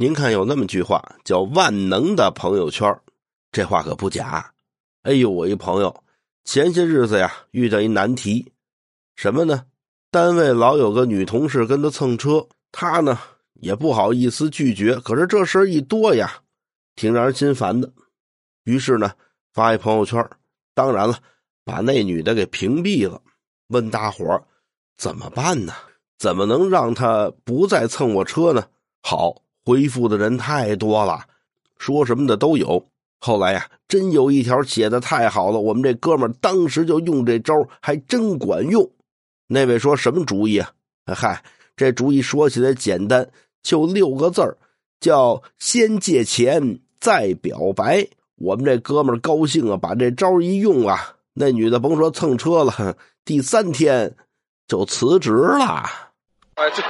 您看，有那么句话叫“万能的朋友圈”，这话可不假。哎呦，我一朋友前些日子呀遇到一难题，什么呢？单位老有个女同事跟他蹭车，他呢也不好意思拒绝，可是这事一多呀，挺让人心烦的。于是呢，发一朋友圈，当然了，把那女的给屏蔽了。问大伙怎么办呢？怎么能让他不再蹭我车呢？好。回复的人太多了，说什么的都有。后来呀，真有一条写的太好了，我们这哥们当时就用这招，还真管用。那位说什么主意啊？嗨，这主意说起来简单，就六个字叫先借钱再表白。我们这哥们高兴啊，把这招一用啊，那女的甭说蹭车了，第三天就辞职了。啊，这。